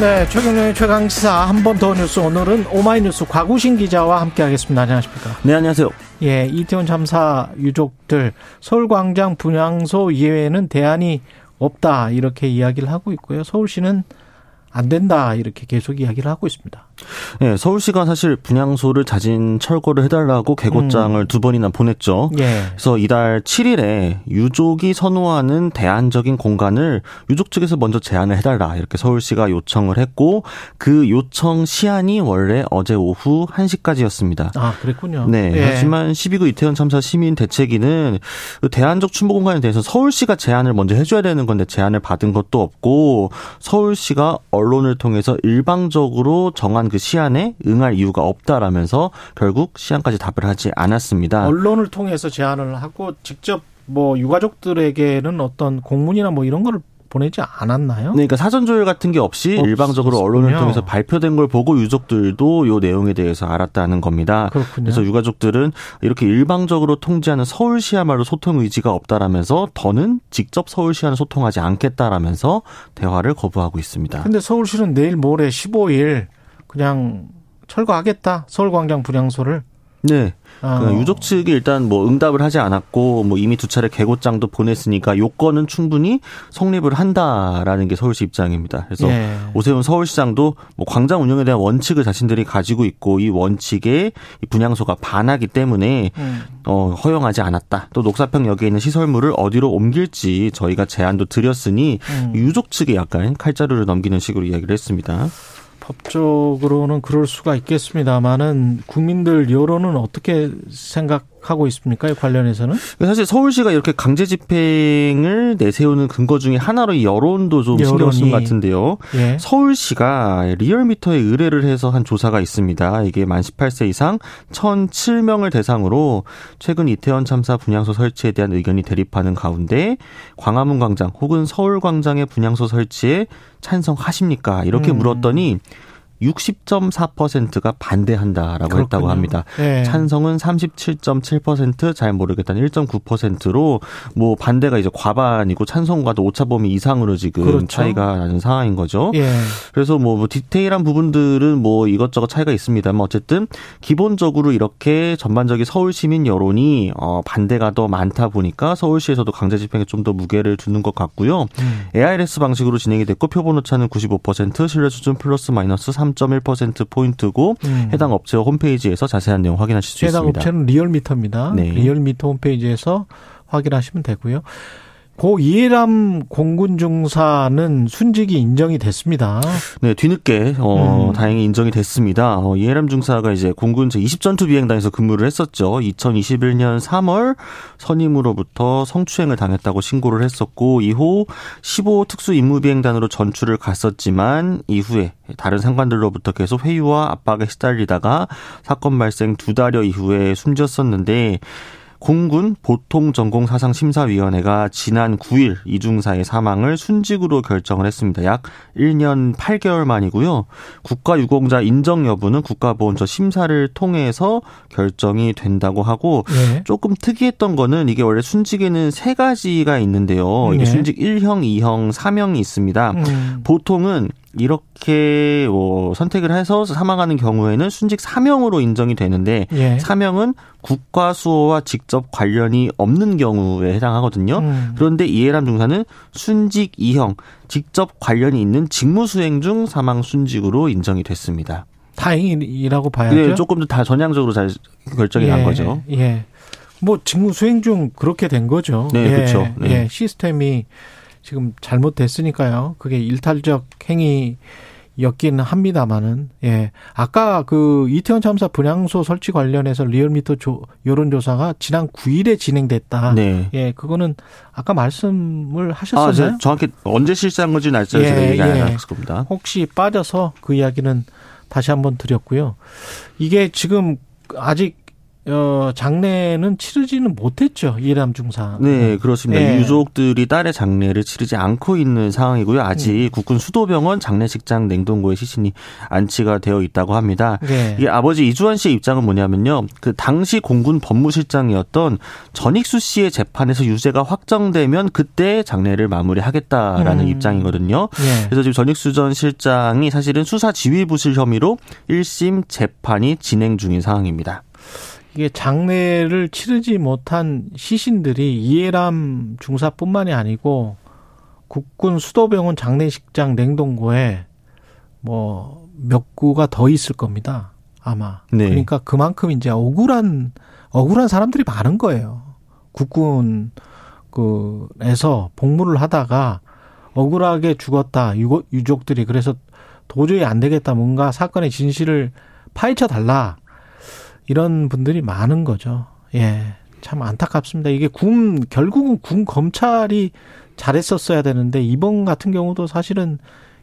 네, 최경영의 최강 시사 한 번 더 뉴스 오늘은 오마이뉴스 과구신 기자와 함께하겠습니다. 안녕하십니까? 네, 안녕하세요. 예, 이태원 참사 유족들 서울광장 분향소 이외에는 대안이 없다 이렇게 이야기를 하고 있고요. 서울시는 안 된다 이렇게 계속 이야기를 하고 있습니다. 네, 서울시가 사실 분향소를 자진 철거를 해달라고 개고장을 음. 두 번이나 보냈죠. 예. 그래서 이달 7일에 유족이 선호하는 대안적인 공간을 유족 측에서 먼저 제안을 해달라 이렇게 서울시가 요청을 했고 그 요청 시한이 원래 어제 오후 1시까지였습니다. 아 그랬군요. 네. 예. 하지만 12구 이태원 참사 시민 대책위는 그 대안적 추모 공간에 대해서 서울시가 제안을 먼저 해줘야 되는 건데 제안을 받은 것도 없고 서울시가 언론을 통해서 일방적으로 정한 그 시안에 응할 이유가 없다라면서 결국 시안까지 답을 하지 않았습니다. 언론을 통해서 제안을 하고 직접 뭐 유가족들에게는 어떤 공문이나 뭐 이런 거를 보내지 않았나요? 네, 그러니까 사전 조율 같은 게 없이 없었군요. 일방적으로 언론을 통해서 발표된 걸 보고 유족들도 요 내용에 대해서 알았다는 겁니다. 그렇군요. 그래서 유가족들은 이렇게 일방적으로 통지하는 서울시야말로 소통 의지가 없다라면서 더는 직접 서울시와는 소통하지 않겠다라면서 대화를 거부하고 있습니다. 근데 서울시는 내일 모레 15일 그냥 철거하겠다. 서울광장 분향소를. 네. 어. 유족 측이 일단 뭐 응답을 하지 않았고 뭐 이미 두 차례 개고장도 보냈으니까 요건은 충분히 성립을 한다라는 게 서울시 입장입니다. 그래서 예. 오세훈 서울시장도 뭐 광장 운영에 대한 원칙을 자신들이 가지고 있고 이 원칙에 이 분향소가 반하기 때문에 음. 어 허용하지 않았다. 또 녹사평역에 있는 시설물을 어디로 옮길지 저희가 제안도 드렸으니 음. 유족 측에 약간 칼자루를 넘기는 식으로 이야기를 했습니다. 법적으로는 그럴 수가 있겠습니다만은 국민들 여론은 어떻게 생각 하고 있습니까? 관련해서는? 사실 서울시가 이렇게 강제 집행을 내세우는 근거 중에 하나로 이 여론도 좀 신경 쓴 것 같은데요. 예. 서울시가 리얼미터에 의뢰를 해서 한 조사가 있습니다. 이게 만 18세 이상 1,007명을 대상으로 최근 이태원 참사 분향소 설치에 대한 의견이 대립하는 가운데 광화문 광장 혹은 서울 광장의 분향소 설치에 찬성하십니까? 이렇게 음. 물었더니 60.4%가 반대한다라고 그렇군요. 했다고 합니다. 네. 찬성은 37.7%잘 모르겠다는 1.9%로 뭐 반대가 이제 과반이고 찬성과도 오차 범위 이상으로 지금 그렇죠. 차이가 나는 상황인 거죠. 예. 그래서 뭐, 뭐 디테일한 부분들은 뭐 이것저것 차이가 있습니다만 어쨌든 기본적으로 이렇게 전반적인 서울 시민 여론이 어 반대가 더 많다 보니까 서울시에서도 강제 집행에 좀 더 무게를 두는 것 같고요. 음. ARS 방식으로 진행이 됐고 표본 오차는 95% 신뢰 수준 플러스 마이너스 3 3.1%포인트고 음. 해당 업체 홈페이지에서 자세한 내용 확인하실 수 해당 있습니다. 해당 업체는 리얼미터입니다. 네. 리얼미터 홈페이지에서 확인하시면 되고요. 고 이해람 공군 중사는 순직이 인정이 됐습니다. 네, 뒤늦게 어 음. 다행히 인정이 됐습니다. 어, 이해람 중사가 이제 공군 제20 전투 비행단에서 근무를 했었죠. 2021년 3월 선임으로부터 성추행을 당했다고 신고를 했었고 이후 15 특수 임무 비행단으로 전출을 갔었지만 이후에 다른 상관들로부터 계속 회유와 압박에 시달리다가 사건 발생 두 달여 이후에 숨졌었는데 공군 보통전공사상심사위원회가 지난 9일 이중사의 사망을 순직으로 결정을 했습니다. 약 1년 8개월 만이고요. 국가유공자 인정 여부는 국가보훈처 심사를 통해서 결정이 된다고 하고 네. 조금 특이했던 거는 이게 원래 순직에는 세 가지가 있는데요. 이게 네. 순직 1형, 2형, 3형이 있습니다. 음. 보통은 이렇게 뭐 선택을 해서 사망하는 경우에는 순직 사명으로 인정이 되는데 예. 사명은 국가 수호와 직접 관련이 없는 경우에 해당하거든요. 음. 그런데 이해람 중사는 순직 이형 직접 관련이 있는 직무 수행 중 사망 순직으로 인정이 됐습니다. 다행이라고 봐야죠. 네, 조금 더 다 전향적으로 잘 결정이 예. 난 거죠. 예. 뭐 직무 수행 중 그렇게 된 거죠. 네, 예. 그렇죠. 네. 예. 시스템이 지금 잘못됐으니까요. 그게 일탈적 행위 였기는 합니다만은 예 아까 그 이태원 참사 분향소 설치 관련해서 리얼미터 조, 여론조사가 지난 9일에 진행됐다. 네. 예 그거는 아까 말씀을 하셨었나요? 아, 정확히 언제 실시한 건지 날짜를 예, 제가 얘기 안 예. 겁니다. 혹시 빠져서 그 이야기는 다시 한번 드렸고요. 이게 지금 아직 어, 장례는 치르지는 못했죠. 이해람 중사. 네, 그렇습니다. 네. 유족들이 딸의 장례를 치르지 않고 있는 상황이고요. 아직 음. 국군 수도병원 장례식장 냉동고에 시신이 안치가 되어 있다고 합니다. 네. 이게 아버지 이주환 씨의 입장은 뭐냐면요. 그 당시 공군 법무실장이었던 전익수 씨의 재판에서 유죄가 확정되면 그때 장례를 마무리하겠다라는 음. 입장이거든요. 네. 그래서 지금 전익수 전 실장이 사실은 수사 지휘부실 혐의로 1심 재판이 진행 중인 상황입니다. 이게 장례를 치르지 못한 시신들이 이해람 중사뿐만이 아니고 국군 수도병원 장례식장 냉동고에 뭐 몇 구가 더 있을 겁니다. 아마. 네. 그러니까 그만큼 이제 억울한 억울한 사람들이 많은 거예요. 국군 그에서 복무를 하다가 억울하게 죽었다 유족들이 그래서 도저히 안 되겠다 뭔가 사건의 진실을 파헤쳐 달라 이런 분들이 많은 거죠. 예. 참 안타깝습니다. 이게 군, 결국은 군 검찰이 잘했었어야 되는데, 이번 같은 경우도 사실은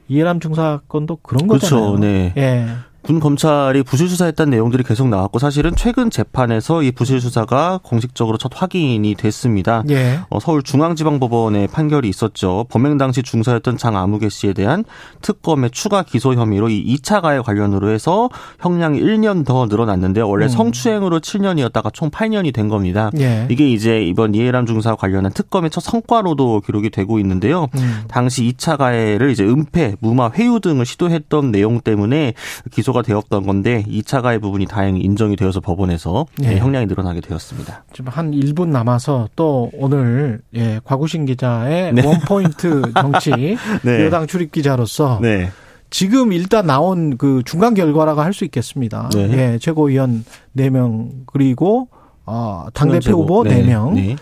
이해람 중사 건도 그런 그렇죠. 거잖아요. 네. 예. 군 검찰이 부실 수사했다는 내용들이 계속 나왔고 사실은 최근 재판에서 이 부실 수사가 공식적으로 첫 확인이 됐습니다. 예. 어, 서울중앙지방법원의 판결이 있었죠. 범행 당시 중사였던 장아무개 씨에 대한 특검의 추가 기소 혐의로 이 2차 가해 관련으로 해서 형량이 1년 더 늘어났는데 원래 음. 성추행으로 7년이었다가 총 8년이 된 겁니다. 예. 이게 이제 이번 이해람 중사 관련한 특검의 첫 성과로도 기록이 되고 있는데요. 음. 당시 2차 가해를 이제 은폐, 무마, 회유 등을 시도했던 내용 때문에 기소가 기소가 되었던 건데 2차 가해 부분이 다행히 인정이 되어서 법원에서 네. 형량이 늘어나게 되었습니다. 지금 한 1분 남아서 또 오늘 예, 과구신 기자의 네. 원포인트 정치 네. 여당 출입 기자로서 네. 지금 일단 나온 그 중간 결과라고 할 수 있겠습니다. 네. 예, 최고위원 4명 그리고 어, 당대표 후보 4명. 네.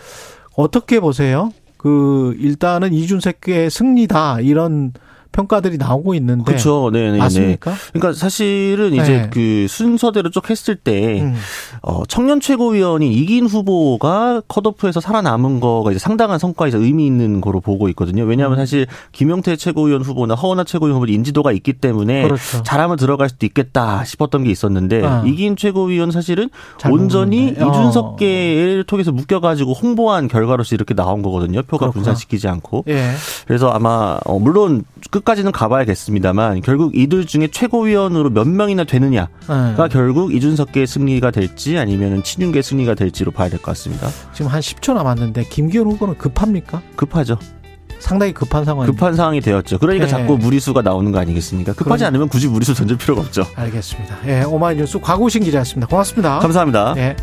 어떻게 보세요? 그 일단은 이준석의 승리다 이런 평가들이 나오고 있는데 그렇죠. 네, 네, 맞습니까? 네. 그러니까 사실은 이제 네. 그 순서대로 쭉 했을 때 음. 어, 청년 최고위원이 이긴 후보가 컷오프에서 살아남은 거가 이제 상당한 성과이자 의미 있는 거로 보고 있거든요. 왜냐하면 음. 사실 김용태 최고위원 후보나 허원하 최고위원 후보 인지도가 있기 때문에 그렇죠. 잘하면 들어갈 수도 있겠다 싶었던 게 있었는데 아. 이긴 최고위원 사실은 온전히 모르는데. 이준석계를 어. 통해서 묶여가지고 홍보한 결과로서 이렇게 나온 거거든요. 표가 그렇구나. 분산시키지 않고. 예. 그래서 아마 어, 물론 끝 끝까지는 가봐야겠습니다만 결국 이들 중에 최고위원으로 몇 명이나 되느냐가 네. 결국 이준석계의 승리가 될지 아니면 친윤계 승리가 될지로 봐야 될 것 같습니다. 지금 한 10초 남았는데 김기현 후보는 급합니까? 급하죠. 상당히 급한 상황. 급한 상황이 되었죠. 그러니까 네. 자꾸 무리수가 나오는 거 아니겠습니까? 급하지 그럼... 않으면 굳이 무리수 던질 필요가 없죠. 알겠습니다. 예, 오마이뉴스 과구신 기자였습니다. 고맙습니다. 감사합니다. 예.